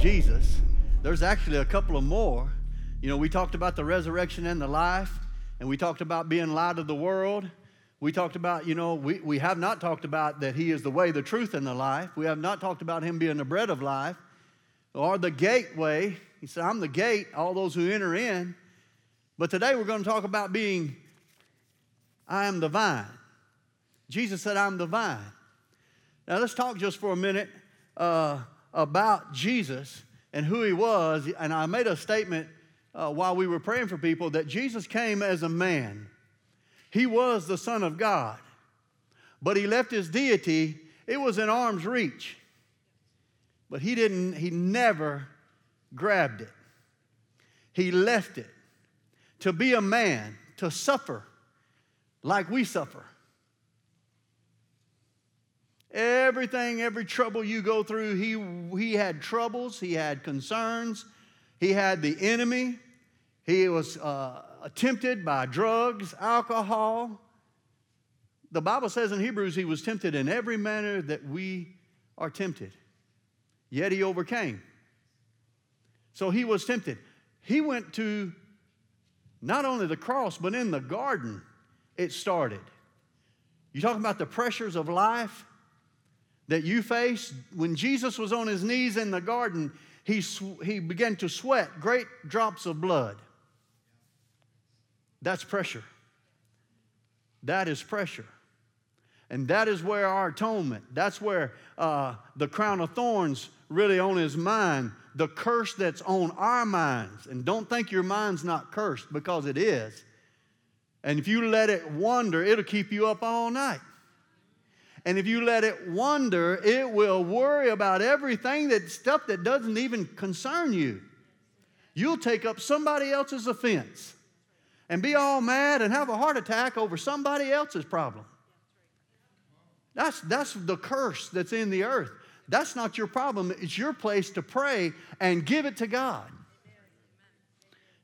Jesus. There's actually a couple of more. You know, we talked about the resurrection and the life, and we talked about being light of the world. We talked about, you know, we, we have not talked about that He is the way, the truth, and the life. We have not talked about Him being the bread of life or the gateway. He said, I'm the gate, all those who enter in. But today we're going to talk about being, I am the vine. Jesus said, I'm the vine. Now let's talk just for a minute uh, about Jesus and who he was. And I made a statement uh, while we were praying for people that Jesus came as a man. He was the Son of God, but he left his deity, it was in arm's reach. But he didn't, he never grabbed it. He left it to be a man, to suffer like we suffer. Everything, every trouble you go through, he, he had troubles, he had concerns, he had the enemy, he was uh, tempted by drugs, alcohol. The Bible says in Hebrews, he was tempted in every manner that we are tempted, yet he overcame. So he was tempted. He went to not only the cross, but in the garden, it started. You talking about the pressures of life? That you face. When Jesus was on his knees in the garden, he, sw- he began to sweat great drops of blood. That's pressure. That is pressure. And that is where our atonement, that's where uh, the crown of thorns really on his mind, the curse that's on our minds. And don't think your mind's not cursed because it is. And if you let it wander, it'll keep you up all night. And if you let it wander, it will worry about everything that stuff that doesn't even concern you. You'll take up somebody else's offense and be all mad and have a heart attack over somebody else's problem. That's, that's the curse that's in the earth. That's not your problem. It's your place to pray and give it to God.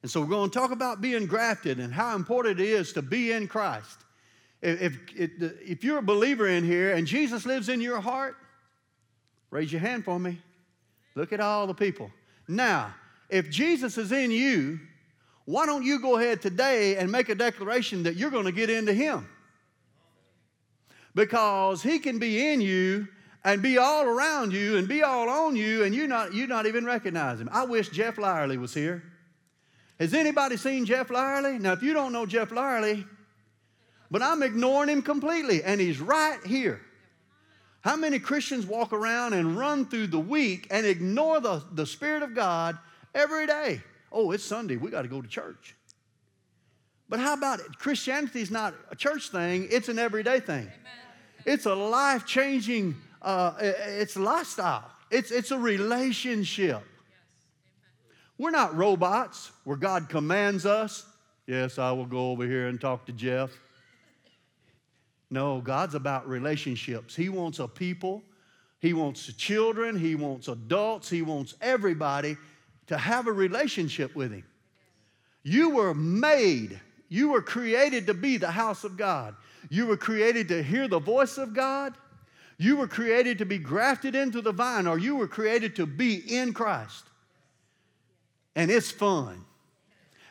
And so we're going to talk about being grafted and how important it is to be in Christ. If, if, if you're a believer in here and Jesus lives in your heart, raise your hand for me. Look at all the people. Now, if Jesus is in you, why don't you go ahead today and make a declaration that you're going to get into Him? Because He can be in you and be all around you and be all on you, and you not you not even recognize Him. I wish Jeff Lyerly was here. Has anybody seen Jeff Lyerly? Now, if you don't know Jeff Lyerly, but I'm ignoring him completely, and he's right here. How many Christians walk around and run through the week and ignore the, the Spirit of God every day? Oh, it's Sunday, we got to go to church. But how about it? Christianity is not a church thing, it's an everyday thing. Amen. It's a life changing, uh, it's lifestyle, it's, it's a relationship. We're not robots where God commands us. Yes, I will go over here and talk to Jeff. No, God's about relationships. He wants a people, He wants children, He wants adults, He wants everybody to have a relationship with Him. You were made, you were created to be the house of God. You were created to hear the voice of God. You were created to be grafted into the vine, or you were created to be in Christ. And it's fun.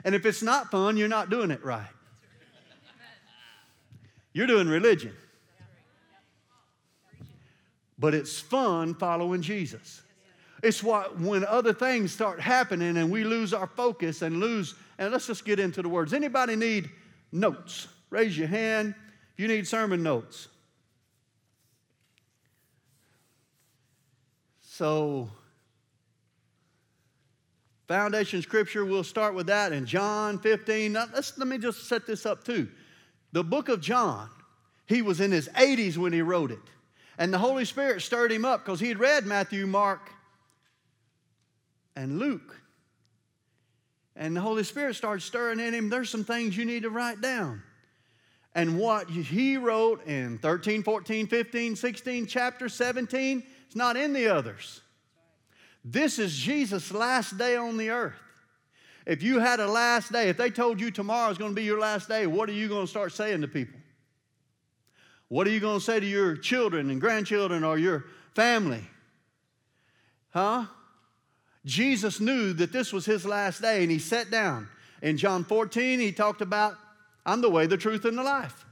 And if it's not fun, you're not doing it right. You're doing religion. But it's fun following Jesus. It's what when other things start happening and we lose our focus and lose, and let's just get into the words. Anybody need notes? Raise your hand if you need sermon notes. So, foundation scripture, we'll start with that in John 15. Now, let's, let me just set this up too. The book of John, he was in his 80s when he wrote it. And the Holy Spirit stirred him up because he had read Matthew, Mark, and Luke. And the Holy Spirit started stirring in him. There's some things you need to write down. And what he wrote in 13, 14, 15, 16, chapter 17, it's not in the others. This is Jesus' last day on the earth. If you had a last day, if they told you tomorrow is going to be your last day, what are you going to start saying to people? What are you going to say to your children and grandchildren or your family? Huh? Jesus knew that this was his last day and he sat down. In John 14, he talked about, I'm the way, the truth, and the life.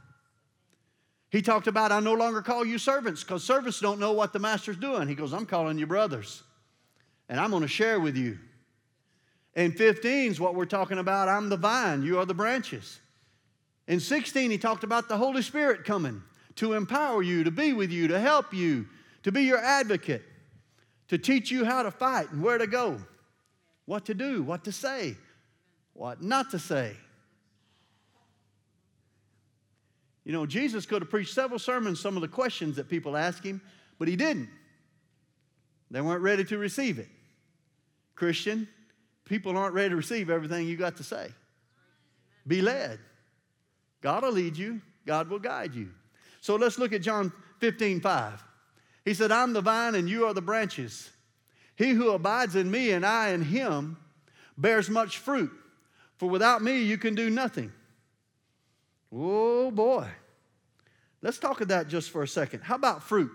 He talked about, I no longer call you servants because servants don't know what the master's doing. He goes, I'm calling you brothers and I'm going to share with you. In 15 is what we're talking about I'm the vine, you are the branches. In 16, he talked about the Holy Spirit coming to empower you, to be with you, to help you, to be your advocate, to teach you how to fight and where to go, what to do, what to say, what not to say. You know, Jesus could have preached several sermons, some of the questions that people ask him, but he didn't. They weren't ready to receive it. Christian, people aren't ready to receive everything you got to say. Be led. God will lead you, God will guide you. So let's look at John 15, 5. He said, I'm the vine and you are the branches. He who abides in me and I in him bears much fruit, for without me you can do nothing. Oh boy. Let's talk of that just for a second. How about fruit?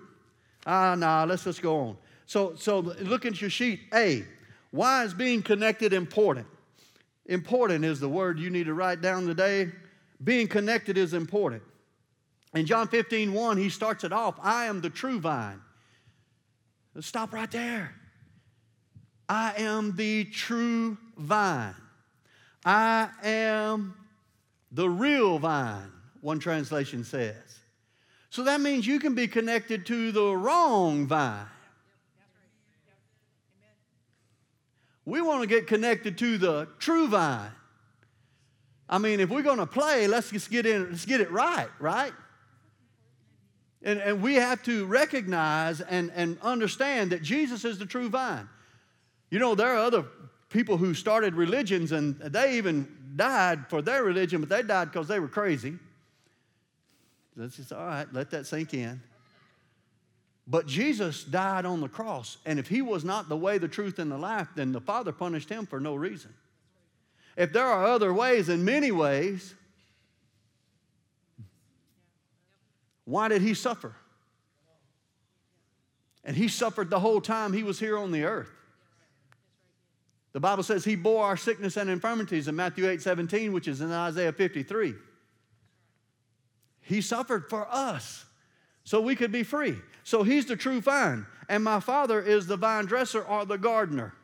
Ah, nah, let's just go on. So, so look at your sheet. A, why is being connected important? Important is the word you need to write down today. Being connected is important. In John 15, 1, he starts it off I am the true vine. Let's stop right there. I am the true vine. I am the real vine, one translation says. So that means you can be connected to the wrong vine. We want to get connected to the true vine. I mean, if we're going to play, let's just get in, let's get it right, right? And, and we have to recognize and, and understand that Jesus is the true vine. You know, there are other people who started religions and they even died for their religion, but they died because they were crazy. That's just all right, let that sink in. But Jesus died on the cross, and if he was not the way, the truth, and the life, then the Father punished him for no reason. If there are other ways, in many ways, why did he suffer? And he suffered the whole time he was here on the earth. The Bible says he bore our sickness and infirmities in Matthew 8 17, which is in Isaiah 53. He suffered for us so we could be free. So he's the true vine, and my father is the vine dresser or the gardener.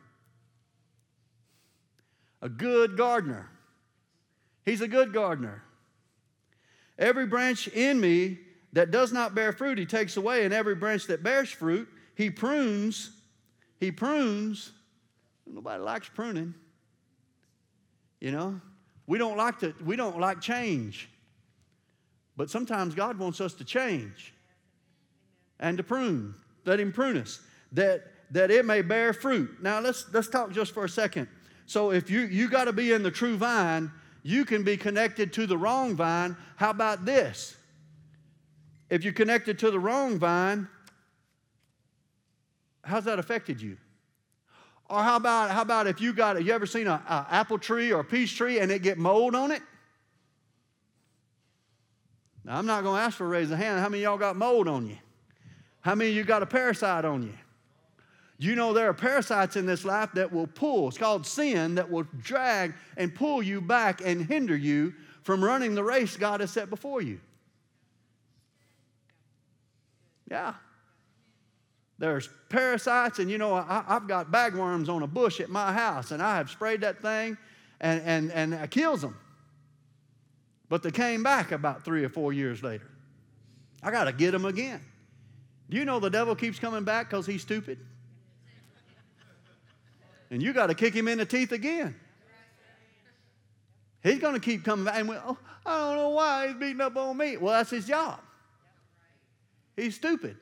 A good gardener. He's a good gardener. Every branch in me that does not bear fruit, he takes away, and every branch that bears fruit, he prunes. He prunes. Nobody likes pruning. You know, we don't like to, we don't like change. But sometimes God wants us to change and to prune. Let him prune us that, that it may bear fruit. Now let's, let's talk just for a second. So if you, you got to be in the true vine, you can be connected to the wrong vine. How about this? If you're connected to the wrong vine, how's that affected you? Or how about, how about if you got, you ever seen an apple tree or a peach tree and it get mold on it? Now, I'm not going to ask for a raise of hand. How many y'all got mold on you? How many of you got a parasite on you? You know there are parasites in this life that will pull. It's called sin that will drag and pull you back and hinder you from running the race God has set before you. Yeah. There's parasites, and you know, I, have got bagworms on a bush at my house, and I have sprayed that thing and, and, and it kills them. But they came back about three or four years later. I got to get them again. Do you know the devil keeps coming back because he's stupid? And you got to kick him in the teeth again. He's going to keep coming back. And we, oh, I don't know why he's beating up on me. Well, that's his job. He's stupid.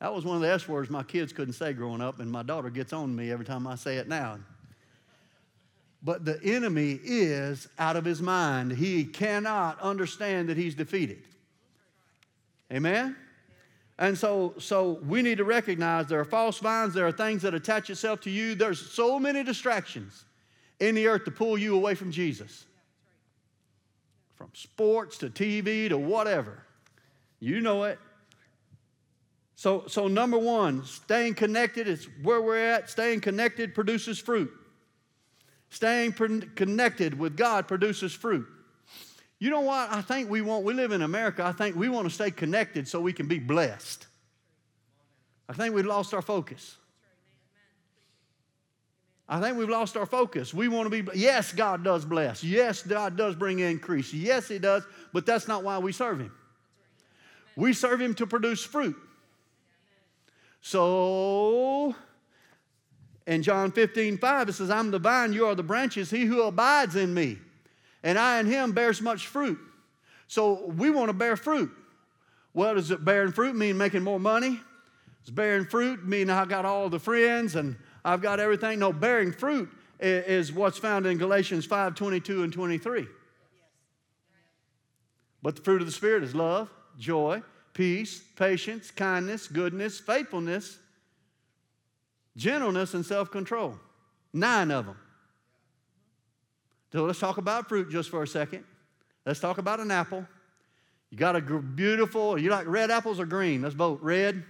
That was one of the S words my kids couldn't say growing up, and my daughter gets on me every time I say it now. But the enemy is out of his mind. He cannot understand that he's defeated. Amen? And so, so we need to recognize there are false vines, there are things that attach itself to you. There's so many distractions in the earth to pull you away from Jesus. From sports to TV to whatever. You know it. So, so number one, staying connected is where we're at. Staying connected produces fruit. Staying connected with God produces fruit. You know what? I think we want, we live in America, I think we want to stay connected so we can be blessed. I think we've lost our focus. I think we've lost our focus. We want to be, yes, God does bless. Yes, God does bring increase. Yes, He does, but that's not why we serve Him. We serve Him to produce fruit. So, in John 15, 5, it says, I'm the vine, you are the branches. He who abides in me, and I in him bears much fruit. So, we want to bear fruit. What does it bearing fruit mean? Making more money? Does bearing fruit mean I got all the friends and I've got everything? No, bearing fruit is what's found in Galatians 5 22 and 23. But the fruit of the Spirit is love, joy, peace, patience, kindness, goodness, faithfulness, gentleness, and self control. Nine of them. So let's talk about fruit just for a second. Let's talk about an apple. You got a beautiful, you like red apples or green? Let's vote. Red.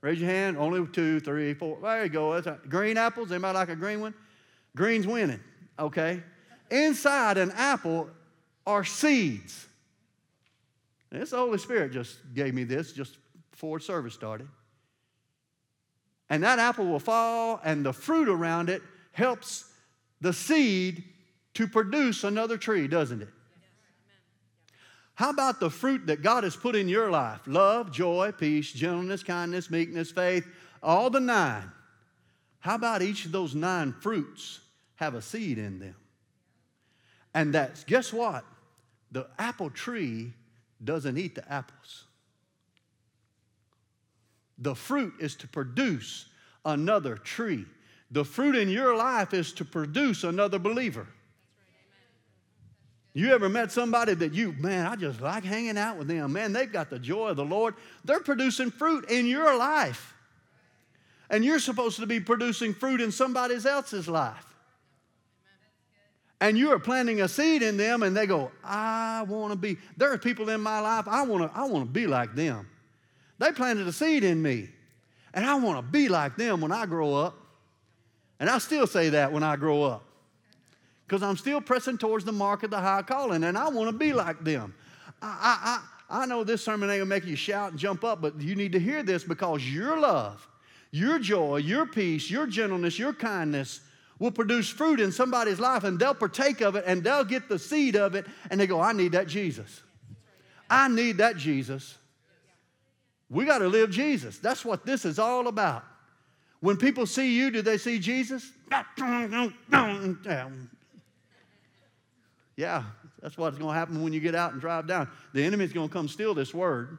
Raise your hand. Only two, three, four. There you go. Green apples. Anybody like a green one? Green's winning. Okay. Inside an apple are seeds. And this Holy Spirit just gave me this just before service started. And that apple will fall, and the fruit around it helps the seed to produce another tree, doesn't it? How about the fruit that God has put in your life? Love, joy, peace, gentleness, kindness, meekness, faith, all the nine. How about each of those nine fruits have a seed in them? And that's, guess what? The apple tree doesn't eat the apples. The fruit is to produce another tree. The fruit in your life is to produce another believer. You ever met somebody that you, man, I just like hanging out with them. Man, they've got the joy of the Lord. They're producing fruit in your life. And you're supposed to be producing fruit in somebody else's life. And you are planting a seed in them, and they go, I want to be. There are people in my life, I want to I want to be like them. They planted a seed in me, and I want to be like them when I grow up. And I still say that when I grow up because I'm still pressing towards the mark of the high calling, and I want to be like them. I, I, I know this sermon ain't gonna make you shout and jump up, but you need to hear this because your love, your joy, your peace, your gentleness, your kindness will produce fruit in somebody's life, and they'll partake of it, and they'll get the seed of it, and they go, I need that Jesus. I need that Jesus. We got to live Jesus. That's what this is all about. When people see you, do they see Jesus? Yeah, that's what's going to happen when you get out and drive down. The enemy's going to come steal this word.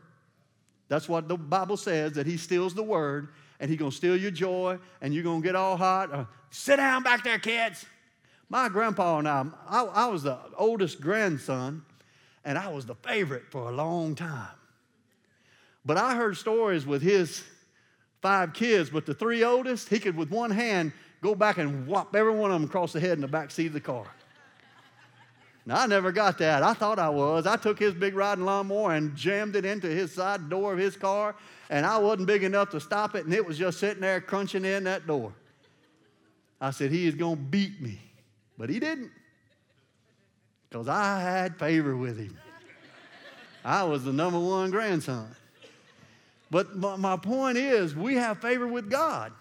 That's what the Bible says, that he steals the word and he's going to steal your joy and you're going to get all hot. Uh, Sit down back there, kids. My grandpa and I, I, I was the oldest grandson and I was the favorite for a long time. But I heard stories with his five kids, but the three oldest, he could with one hand go back and whop every one of them across the head in the back seat of the car. Now, I never got that. I thought I was. I took his big riding lawnmower and jammed it into his side door of his car, and I wasn't big enough to stop it, and it was just sitting there crunching in that door. I said, He is going to beat me. But he didn't, because I had favor with him. I was the number one grandson. But my point is, we have favor with God.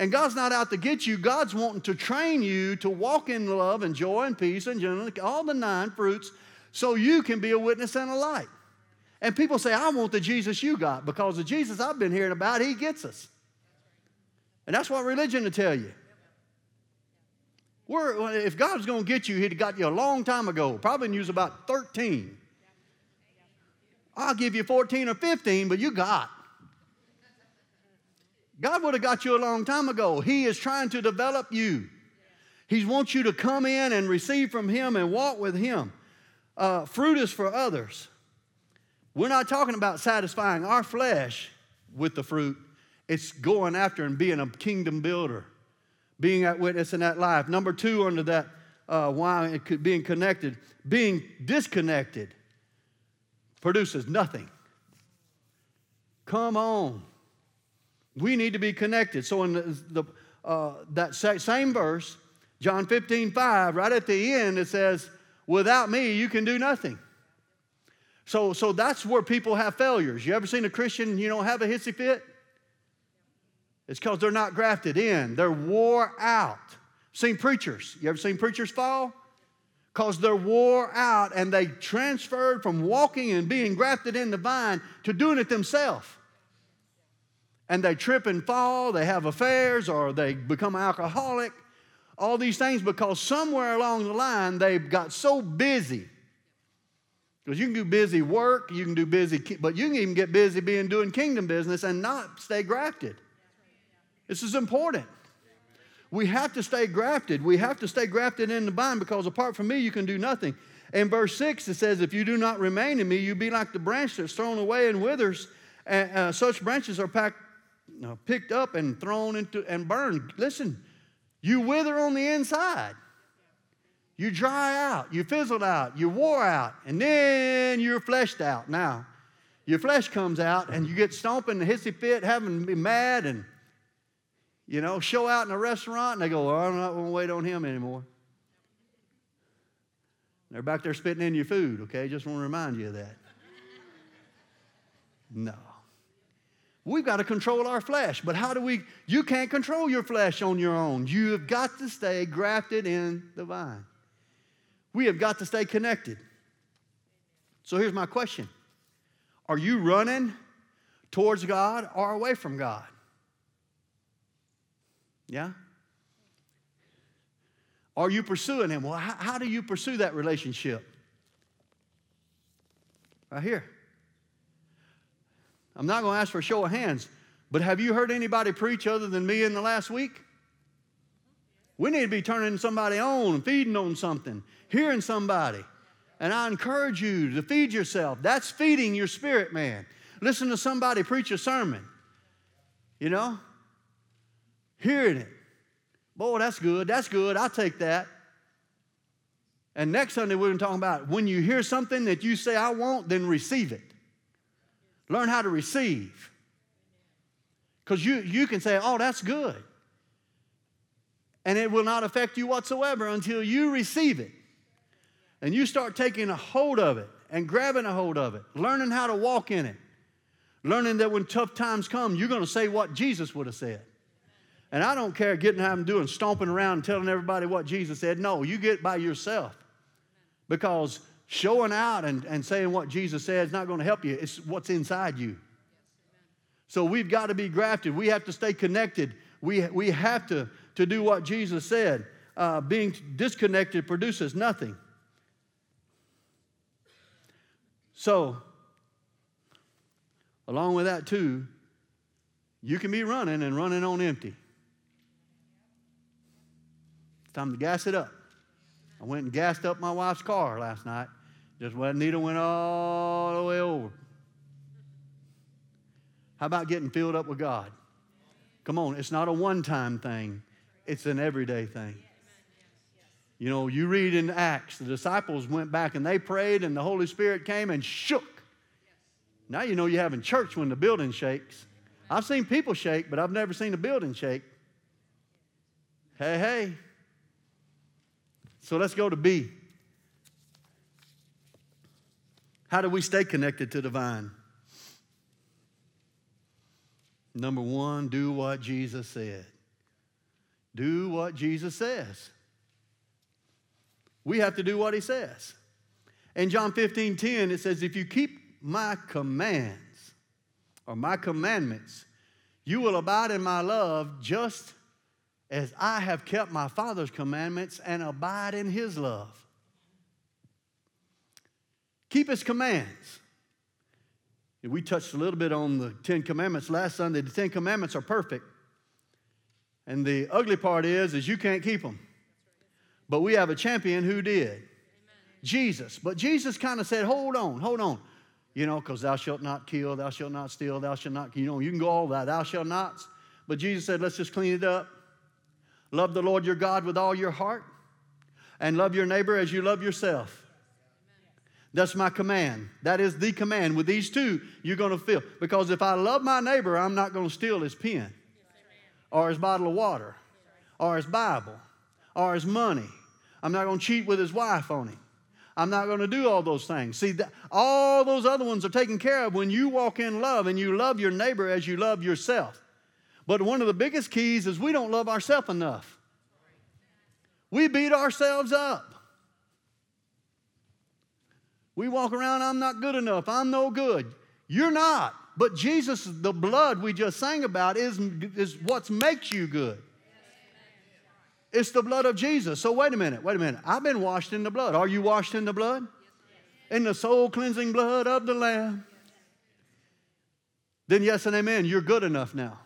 And God's not out to get you. God's wanting to train you to walk in love and joy and peace and all the nine fruits, so you can be a witness and a light. And people say, I want the Jesus you got because the Jesus I've been hearing about, he gets us. And that's what religion will tell you. We're, if God's going to get you, he'd have got you a long time ago, probably when you was about 13. I'll give you 14 or 15, but you got. God would have got you a long time ago. He is trying to develop you. He wants you to come in and receive from Him and walk with Him. Uh, fruit is for others. We're not talking about satisfying our flesh with the fruit, it's going after and being a kingdom builder, being that witness in that life. Number two, under that, uh, why it could being connected, being disconnected produces nothing. Come on. We need to be connected. So, in the, uh, that same verse, John 15, 5, right at the end, it says, Without me, you can do nothing. So, so that's where people have failures. You ever seen a Christian, you know, have a hissy fit? It's because they're not grafted in. They're wore out. Seen preachers. You ever seen preachers fall? Because they're wore out and they transferred from walking and being grafted in the vine to doing it themselves. And they trip and fall, they have affairs, or they become alcoholic. All these things because somewhere along the line they've got so busy. Because you can do busy work, you can do busy, but you can even get busy being doing kingdom business and not stay grafted. This is important. We have to stay grafted. We have to stay grafted in the vine because apart from me, you can do nothing. In verse 6, it says, If you do not remain in me, you be like the branch that's thrown away and withers. And uh, such branches are packed, Uh, picked up and thrown into and burned. Listen, you wither on the inside. You dry out, you fizzled out, you wore out, and then you're fleshed out. Now, your flesh comes out and you get stomping hissy fit, having to be mad and you know, show out in a restaurant and they go, well, I'm not going to wait on him anymore. They're back there spitting in your food, okay? Just want to remind you of that. No. We've got to control our flesh, but how do we? You can't control your flesh on your own. You have got to stay grafted in the vine. We have got to stay connected. So here's my question Are you running towards God or away from God? Yeah? Are you pursuing Him? Well, how, how do you pursue that relationship? Right here. I'm not going to ask for a show of hands, but have you heard anybody preach other than me in the last week? We need to be turning somebody on, feeding on something, hearing somebody. And I encourage you to feed yourself. That's feeding your spirit, man. Listen to somebody preach a sermon. You know? hearing it. Boy, that's good. That's good. I'll take that. And next Sunday, we're going to talk about when you hear something that you say, I want, then receive it. Learn how to receive. Because you, you can say, oh, that's good. And it will not affect you whatsoever until you receive it. And you start taking a hold of it and grabbing a hold of it, learning how to walk in it, learning that when tough times come, you're going to say what Jesus would have said. And I don't care getting out and doing, stomping around and telling everybody what Jesus said. No, you get by yourself. Because showing out and, and saying what Jesus said is not going to help you. It's what's inside you. So we've got to be grafted. We have to stay connected. We, we have to, to do what Jesus said. Uh, being disconnected produces nothing. So, along with that, too, you can be running and running on empty. Time to gas it up. I went and gassed up my wife's car last night. Just when needle went all the way over. How about getting filled up with God? Come on, it's not a one time thing, it's an everyday thing. You know, you read in Acts, the disciples went back and they prayed, and the Holy Spirit came and shook. Now you know you're having church when the building shakes. I've seen people shake, but I've never seen a building shake. Hey, hey. So let's go to B. How do we stay connected to the vine? Number one, do what Jesus said. Do what Jesus says. We have to do what he says. In John 15 10, it says, If you keep my commands or my commandments, you will abide in my love just as I have kept my Father's commandments and abide in his love. Keep his commands. We touched a little bit on the Ten Commandments last Sunday. The Ten Commandments are perfect. And the ugly part is, is you can't keep them. But we have a champion who did. Amen. Jesus. But Jesus kind of said, hold on, hold on. You know, because thou shalt not kill, thou shalt not steal, thou shalt not, you know, you can go all that, thou shalt not. But Jesus said, let's just clean it up. Love the Lord your God with all your heart and love your neighbor as you love yourself. That's my command. That is the command. With these two, you're going to feel. Because if I love my neighbor, I'm not going to steal his pen or his bottle of water or his Bible or his money. I'm not going to cheat with his wife on him. I'm not going to do all those things. See, all those other ones are taken care of when you walk in love and you love your neighbor as you love yourself. But one of the biggest keys is we don't love ourselves enough. We beat ourselves up. We walk around, I'm not good enough, I'm no good. You're not. But Jesus, the blood we just sang about, is, is what makes you good. It's the blood of Jesus. So wait a minute, wait a minute. I've been washed in the blood. Are you washed in the blood? In the soul cleansing blood of the Lamb. Then, yes and amen, you're good enough now.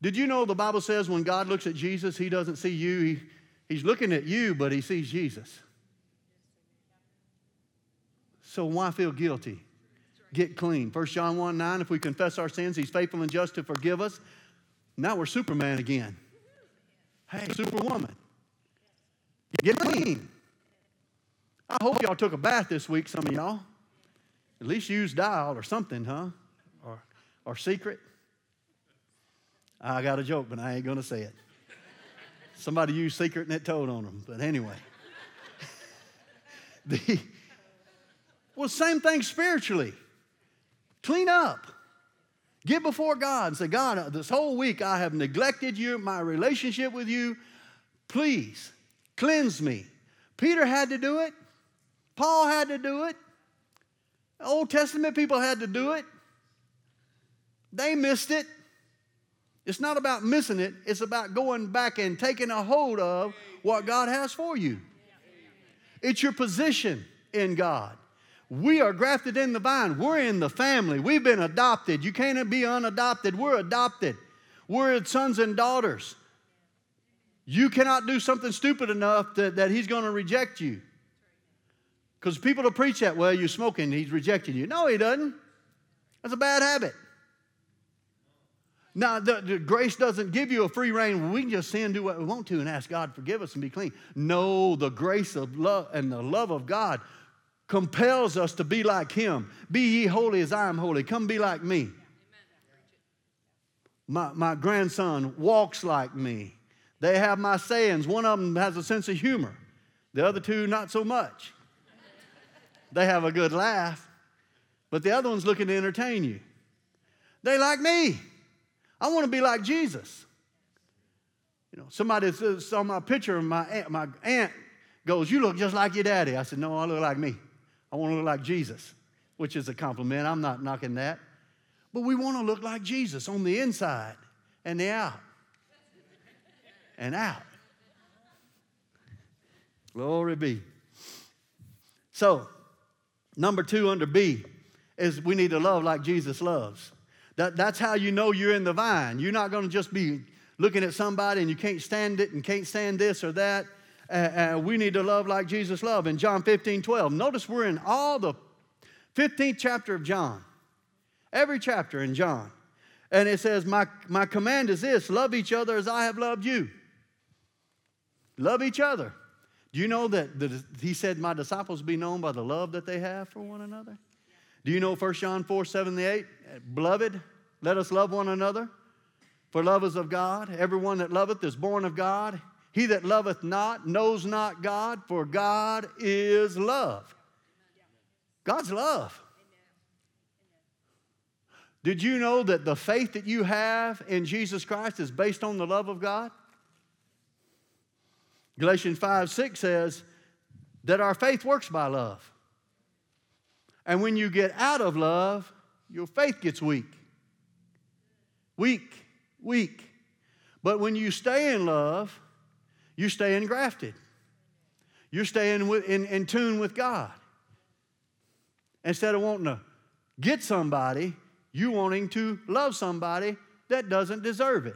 Did you know the Bible says when God looks at Jesus, he doesn't see you, he, he's looking at you, but he sees Jesus. So why feel guilty? Get clean. 1 John 1 9, if we confess our sins, he's faithful and just to forgive us. Now we're Superman again. Hey, Superwoman. Get clean. I hope y'all took a bath this week, some of y'all. At least use dial or something, huh? Or, or secret. I got a joke, but I ain't going to say it. Somebody used secret and it told on them. But anyway. the, well, same thing spiritually. Clean up. Get before God and say, God, uh, this whole week I have neglected you, my relationship with you. Please cleanse me. Peter had to do it. Paul had to do it. Old Testament people had to do it. They missed it. It's not about missing it, it's about going back and taking a hold of what God has for you. It's your position in God. We are grafted in the vine. We're in the family. We've been adopted. You can't be unadopted. We're adopted. We're sons and daughters. You cannot do something stupid enough that, that he's going to reject you. Because people will preach that, well, you're smoking, he's rejecting you. No, he doesn't. That's a bad habit. Now, the, the, grace doesn't give you a free reign. We can just sin, do what we want to, and ask God forgive us and be clean. No, the grace of love and the love of God compels us to be like him. Be ye holy as I am holy. Come be like me. My, my grandson walks like me. They have my sayings. One of them has a sense of humor, the other two, not so much. They have a good laugh, but the other one's looking to entertain you. They like me. I want to be like Jesus. You know, somebody saw my picture, and my aunt, my aunt goes, You look just like your daddy. I said, No, I look like me. I want to look like Jesus, which is a compliment. I'm not knocking that. But we want to look like Jesus on the inside and the out. And out. Glory be. So, number two under B is we need to love like Jesus loves. That, that's how you know you're in the vine. You're not going to just be looking at somebody and you can't stand it and can't stand this or that we need to love like Jesus loved in John 15, 12. Notice we're in all the 15th chapter of John, every chapter in John. And it says, my, my command is this love each other as I have loved you. Love each other. Do you know that the, he said, My disciples be known by the love that they have for one another? Do you know 1 John 4 7 8? Beloved, let us love one another, for love is of God. Everyone that loveth is born of God. He that loveth not knows not God, for God is love. God's love. Did you know that the faith that you have in Jesus Christ is based on the love of God? Galatians 5 6 says that our faith works by love. And when you get out of love, your faith gets weak. Weak, weak. But when you stay in love, you're staying grafted. You're staying in, in tune with God. Instead of wanting to get somebody, you wanting to love somebody that doesn't deserve it.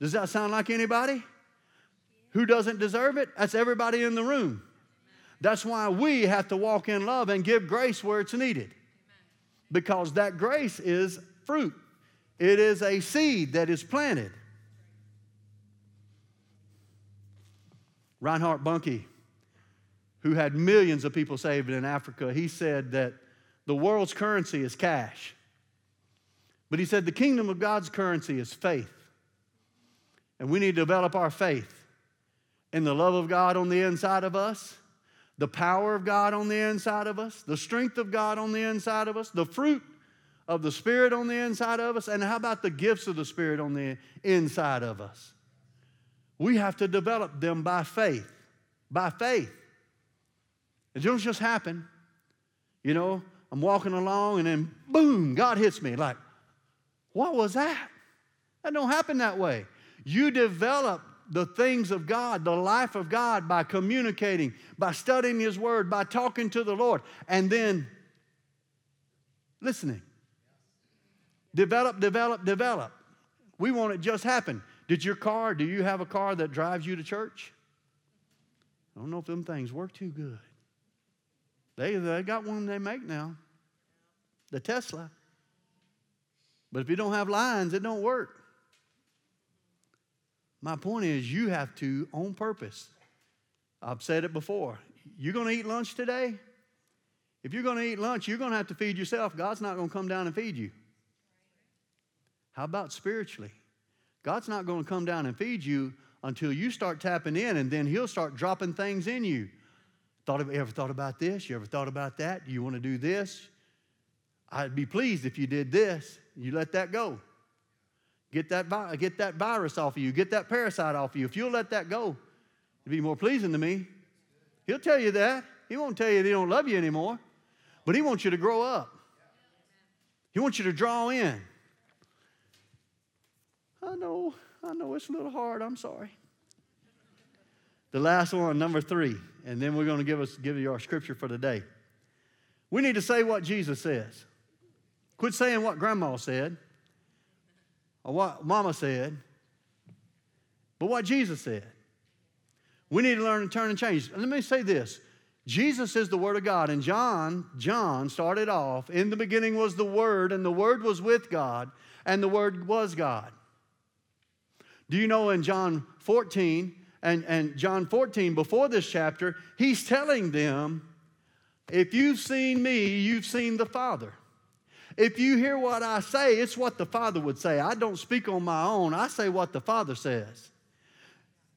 Does that sound like anybody? Who doesn't deserve it? That's everybody in the room. That's why we have to walk in love and give grace where it's needed. Because that grace is fruit, it is a seed that is planted. Reinhard Bonnke, who had millions of people saved in Africa, he said that the world's currency is cash. But he said the kingdom of God's currency is faith. And we need to develop our faith in the love of God on the inside of us, the power of God on the inside of us, the strength of God on the inside of us, the fruit of the Spirit on the inside of us, and how about the gifts of the Spirit on the inside of us? We have to develop them by faith. By faith. It don't just happen. You know, I'm walking along and then boom, God hits me. Like, what was that? That don't happen that way. You develop the things of God, the life of God by communicating, by studying His Word, by talking to the Lord, and then listening. Develop, develop, develop. We want it just happen. Did your car, do you have a car that drives you to church? I don't know if them things work too good. They, they got one they make now, the Tesla. But if you don't have lines, it don't work. My point is, you have to, on purpose, I've said it before, you're going to eat lunch today? If you're going to eat lunch, you're going to have to feed yourself. God's not going to come down and feed you. How about spiritually? God's not going to come down and feed you until you start tapping in, and then He'll start dropping things in you. Thought of, ever thought about this? You ever thought about that? You want to do this? I'd be pleased if you did this. You let that go. Get that, get that virus off of you. Get that parasite off of you. If you'll let that go, it'd be more pleasing to me. He'll tell you that. He won't tell you that he don't love you anymore, but he wants you to grow up. He wants you to draw in. I know, I know it's a little hard. I'm sorry. The last one, number three, and then we're going to give us give you our scripture for today. We need to say what Jesus says. Quit saying what grandma said or what mama said, but what Jesus said. We need to learn and turn and change. Let me say this. Jesus is the Word of God. And John, John started off, in the beginning was the Word, and the Word was with God, and the Word was God. Do you know in John 14 and, and John 14, before this chapter, he's telling them, if you've seen me, you've seen the Father. If you hear what I say, it's what the Father would say. I don't speak on my own, I say what the Father says.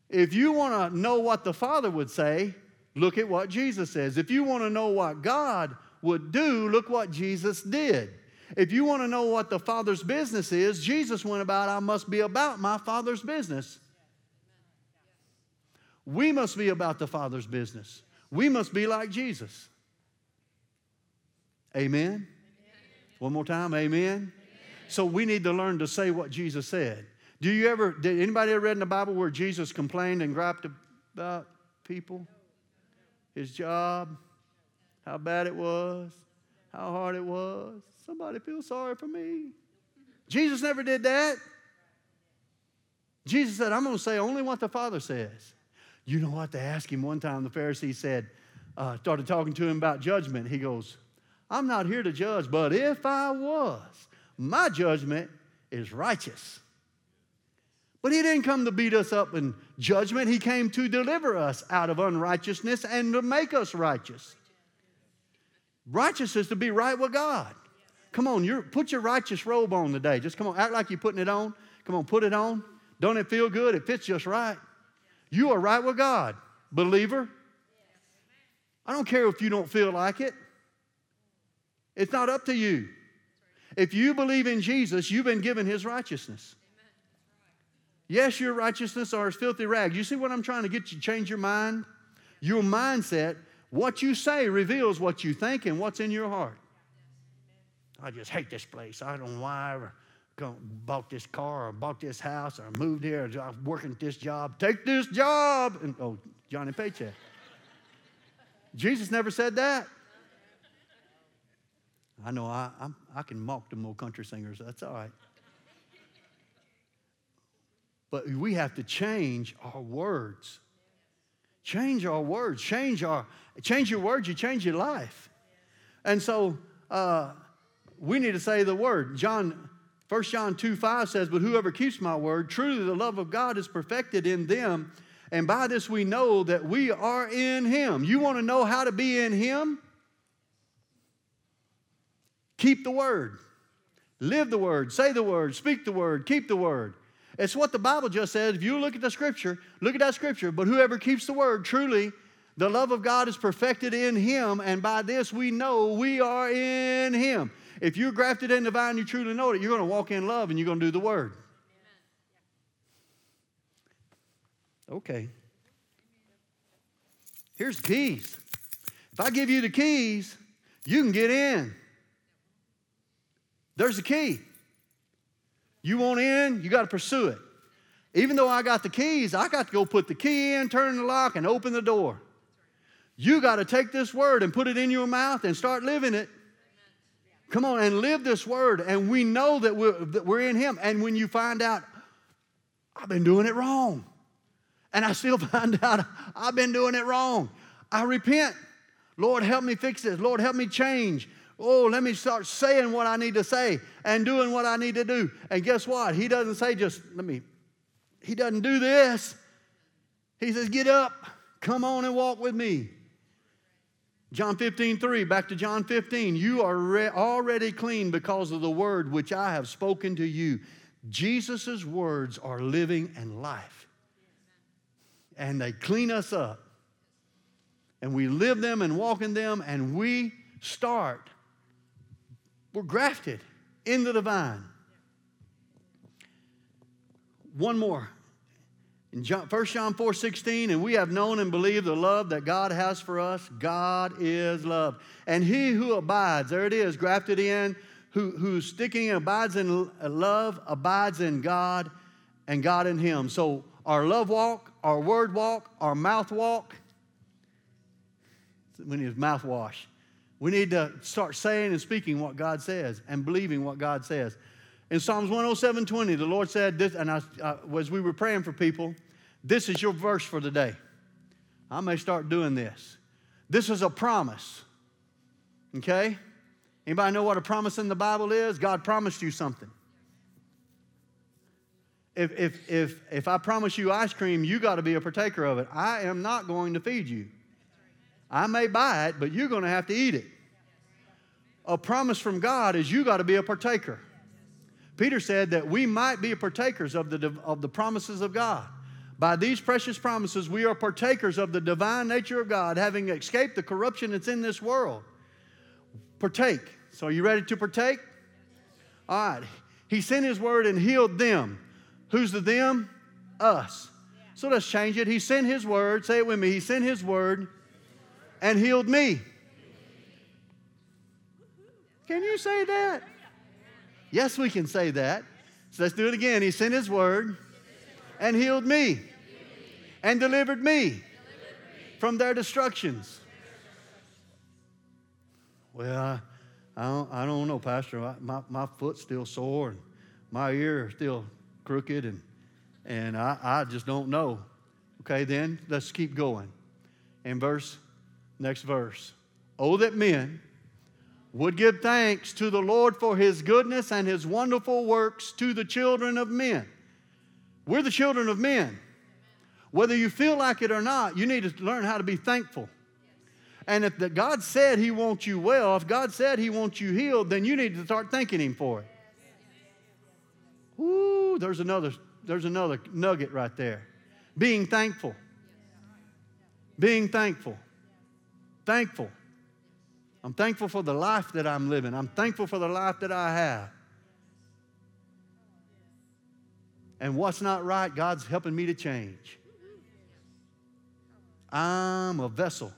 If you want to know what the Father would say, look at what Jesus says. If you want to know what God would do, look what Jesus did. If you want to know what the Father's business is, Jesus went about, I must be about my Father's business. We must be about the Father's business. We must be like Jesus. Amen. One more time, amen? amen. So we need to learn to say what Jesus said. Do you ever, did anybody ever read in the Bible where Jesus complained and griped about people? His job, how bad it was, how hard it was. Somebody feel sorry for me. Jesus never did that. Jesus said, I'm going to say only what the Father says. You know what? They asked him one time, the Pharisee said, uh, started talking to him about judgment. He goes, I'm not here to judge, but if I was, my judgment is righteous. But he didn't come to beat us up in judgment. He came to deliver us out of unrighteousness and to make us righteous. Righteous is to be right with God. Come on, you put your righteous robe on today. Just come on, act like you're putting it on. Come on, put it on. Don't it feel good? It fits just right. You are right with God, believer. I don't care if you don't feel like it. It's not up to you. If you believe in Jesus, you've been given his righteousness. Yes, your righteousness are as filthy rags. You see what I'm trying to get you change your mind? Your mindset, what you say reveals what you think and what's in your heart. I just hate this place. I don't know why I ever bought this car or bought this house or moved here or I'm working at this job. Take this job. And, oh, Johnny Paycheck. Jesus never said that. I know I, I'm, i can mock them old country singers. That's all right. But we have to change our words. Change our words. Change our change your words. You change your life. And so uh, we need to say the word. John, 1 John 2 5 says, But whoever keeps my word, truly the love of God is perfected in them. And by this we know that we are in Him. You want to know how to be in Him? Keep the Word. Live the Word. Say the Word. Speak the Word. Keep the Word. It's what the Bible just says. If you look at the Scripture, look at that Scripture. But whoever keeps the Word, truly, the love of God is perfected in Him. And by this we know we are in Him. If you're grafted in the vine, you truly know it. You're going to walk in love and you're going to do the Word. Okay. Here's the keys. If I give you the keys, you can get in. There's the key. You want in, you got to pursue it. Even though I got the keys, I got to go put the key in, turn the lock, and open the door. You got to take this word and put it in your mouth and start living it. Come on and live this word. And we know that we're, that we're in Him. And when you find out, I've been doing it wrong and I still find out I've been doing it wrong. I repent. Lord, help me fix this. Lord, help me change. Oh, let me start saying what I need to say and doing what I need to do. And guess what? He doesn't say just, let me, he doesn't do this. He says, get up, come on and walk with me. John 15, 3, back to John 15. You are re- already clean because of the word which I have spoken to you. Jesus' words are living and life and they clean us up. And we live them and walk in them, and we start. We're grafted into the vine. One more. In John, 1 John 4 16, and we have known and believed the love that God has for us. God is love. And he who abides, there it is, grafted in, who, who's sticking and abides in uh, love, abides in God, and God in him. So our love walk, our word walk, our mouth walk. We need mouthwash. We need to start saying and speaking what God says and believing what God says. In Psalms 107 20, the Lord said this, and I, uh, as we were praying for people, this is your verse for today. I may start doing this. This is a promise. Okay? Anybody know what a promise in the Bible is? God promised you something if, if, if, if I promise you ice cream, you got to be a partaker of it. I am not going to feed you. I may buy it, but you're going to have to eat it. A promise from God is you got to be a partaker. Peter said that we might be partakers of the, of the promises of God. By these precious promises, we are partakers of the divine nature of God, having escaped the corruption that's in this world. Partake. So, are you ready to partake? All right. He sent His word and healed them Who's the them? Us. So let's change it. He sent His word. Say it with me. He sent His word and healed me. Can you say that? Yes, we can say that. So let's do it again. He sent His word and healed me and delivered me from their destructions. Well, I, don't, I don't know, Pastor. My, my foot's still sore and my ear still crooked and, and I, I just don't know. Okay, then let's keep going. In verse, next verse. Oh, that men would give thanks to the Lord for his goodness and his wonderful works to the children of men. We're the children of men. Whether you feel like it or not, you need to learn how to be thankful. And if the, God said He wants you well, if God said He wants you healed, then you need to start thanking Him for it. Ooh, there's another, there's another nugget right there. Being thankful. Being thankful. Thankful. I'm thankful for the life that I'm living. I'm thankful for the life that I have. And what's not right, God's helping me to change. I'm a vessel,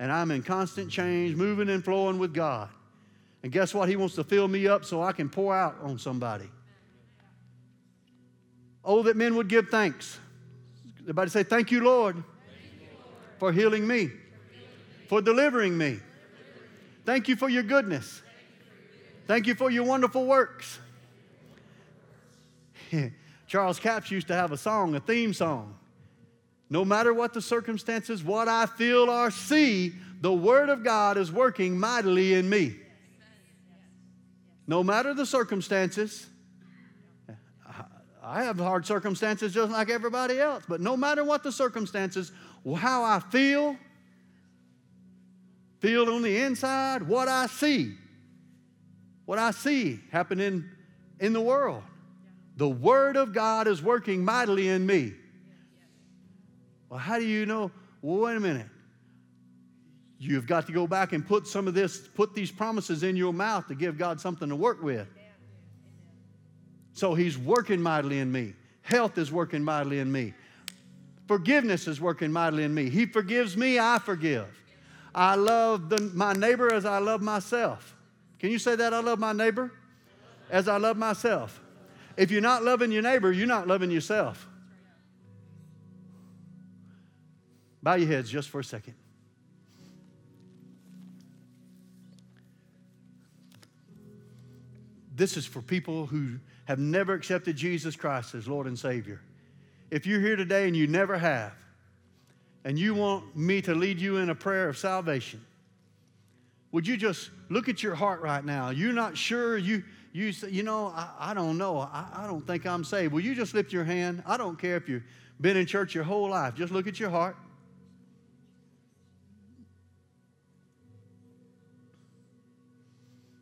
and I'm in constant change, moving and flowing with God. And guess what? He wants to fill me up so I can pour out on somebody. Oh, that men would give thanks. Everybody say, Thank you, Lord, for healing me, for delivering me. Thank you for your goodness. Thank you for your wonderful works. Charles Capps used to have a song, a theme song. No matter what the circumstances, what I feel or see, the Word of God is working mightily in me. No matter the circumstances, I have hard circumstances just like everybody else, but no matter what the circumstances, how I feel, feel on the inside, what I see, what I see happening in the world. The Word of God is working mightily in me. Well, how do you know? Well, wait a minute. You've got to go back and put some of this, put these promises in your mouth to give God something to work with. So He's working mightily in me. Health is working mightily in me. Forgiveness is working mightily in me. He forgives me, I forgive. I love the, my neighbor as I love myself. Can you say that? I love my neighbor as I love myself. If you're not loving your neighbor, you're not loving yourself. Bow your heads just for a second. This is for people who have never accepted Jesus Christ as Lord and Savior. If you're here today and you never have, and you want me to lead you in a prayer of salvation, would you just look at your heart right now? You're not sure, you, you say, you know, I, I don't know, I, I don't think I'm saved. Will you just lift your hand? I don't care if you've been in church your whole life, just look at your heart.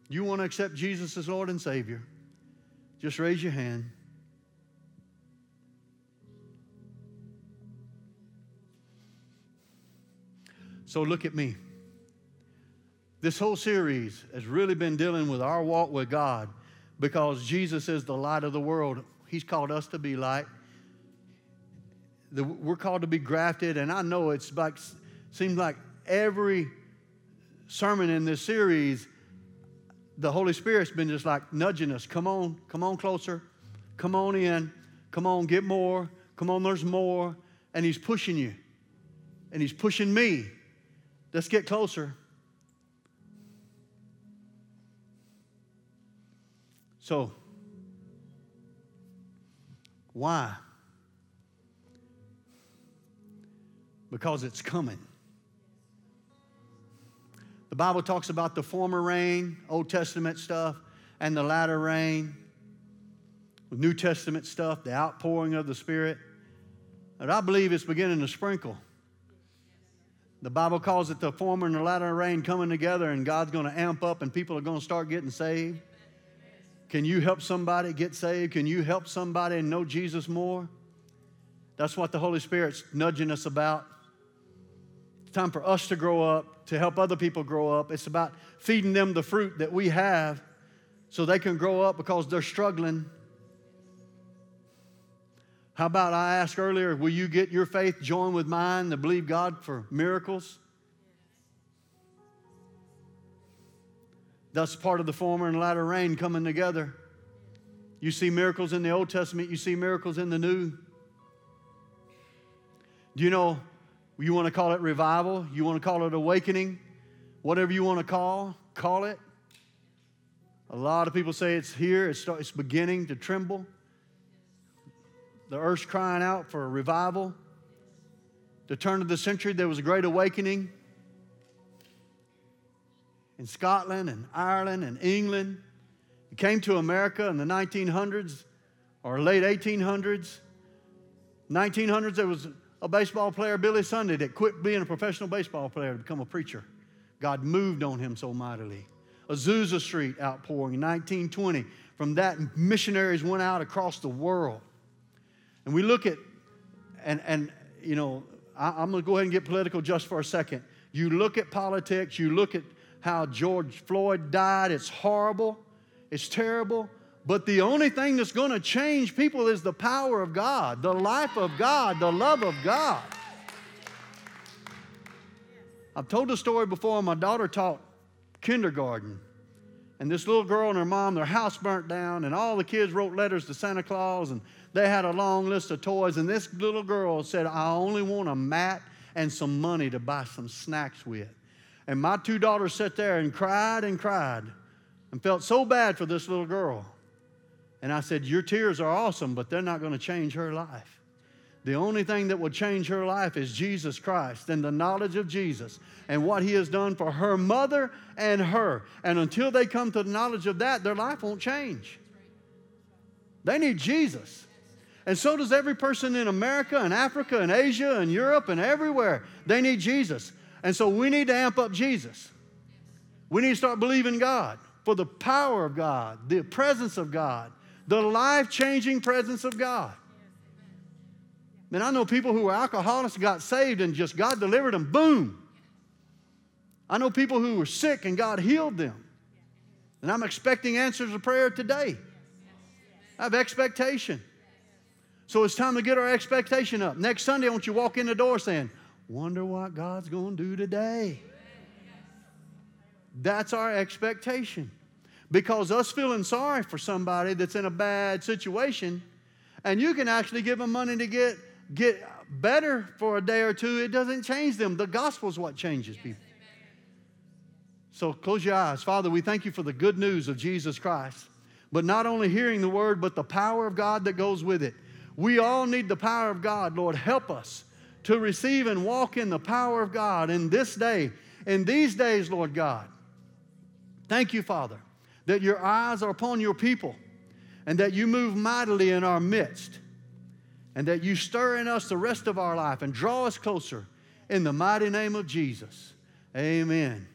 You want to accept Jesus as Lord and Savior? Just raise your hand. So look at me. This whole series has really been dealing with our walk with God because Jesus is the light of the world. He's called us to be light. The, we're called to be grafted, and I know it's like seems like every sermon in this series the Holy Spirit's been just like nudging us. Come on, come on closer. Come on in. Come on, get more. Come on, there's more. And He's pushing you. And He's pushing me. Let's get closer. So, why? Because it's coming. The Bible talks about the former rain, Old Testament stuff, and the latter rain, New Testament stuff, the outpouring of the Spirit. And I believe it's beginning to sprinkle. The Bible calls it the former and the latter rain coming together, and God's going to amp up, and people are going to start getting saved. Can you help somebody get saved? Can you help somebody and know Jesus more? That's what the Holy Spirit's nudging us about. It's time for us to grow up, to help other people grow up. It's about feeding them the fruit that we have so they can grow up because they're struggling. How about I asked earlier, will you get your faith joined with mine to believe God for miracles? That's part of the former and latter rain coming together. You see miracles in the Old Testament, you see miracles in the New. Do you know you want to call it revival? You want to call it awakening? Whatever you want to call, call it. A lot of people say it's here, it's, it's beginning to tremble. The earth's crying out for a revival. The turn of the century, there was a great awakening in Scotland and Ireland and England. It came to America in the 1900s or late 1800s. 1900s, there was a baseball player, Billy Sunday, that quit being a professional baseball player to become a preacher. God moved on him so mightily. Azusa Street outpouring in 1920. From that, missionaries went out across the world. And we look at, and, and you know, I, I'm going to go ahead and get political just for a second. You look at politics, you look at how George Floyd died, it's horrible, it's terrible. But the only thing that's going to change people is the power of God, the life of God, the love of God. I've told the story before. My daughter taught kindergarten. And this little girl and her mom, their house burnt down, and all the kids wrote letters to Santa Claus, and they had a long list of toys. And this little girl said, I only want a mat and some money to buy some snacks with. And my two daughters sat there and cried and cried and felt so bad for this little girl. And I said, Your tears are awesome, but they're not going to change her life. The only thing that will change her life is Jesus Christ and the knowledge of Jesus and what He has done for her mother and her. And until they come to the knowledge of that, their life won't change. They need Jesus. And so does every person in America and Africa and Asia and Europe and everywhere. They need Jesus. And so we need to amp up Jesus. We need to start believing God for the power of God, the presence of God, the life changing presence of God. Man, I know people who were alcoholics got saved and just God delivered them. Boom. I know people who were sick and God healed them. And I'm expecting answers to prayer today. I have expectation. So it's time to get our expectation up. Next Sunday, I want you to walk in the door saying, Wonder what God's going to do today. That's our expectation. Because us feeling sorry for somebody that's in a bad situation, and you can actually give them money to get, get better for a day or two, it doesn't change them. The gospel is what changes people. So close your eyes. Father, we thank you for the good news of Jesus Christ. But not only hearing the word, but the power of God that goes with it. We all need the power of God. Lord, help us to receive and walk in the power of God in this day, in these days, Lord God. Thank you, Father, that your eyes are upon your people and that you move mightily in our midst and that you stir in us the rest of our life and draw us closer in the mighty name of Jesus. Amen.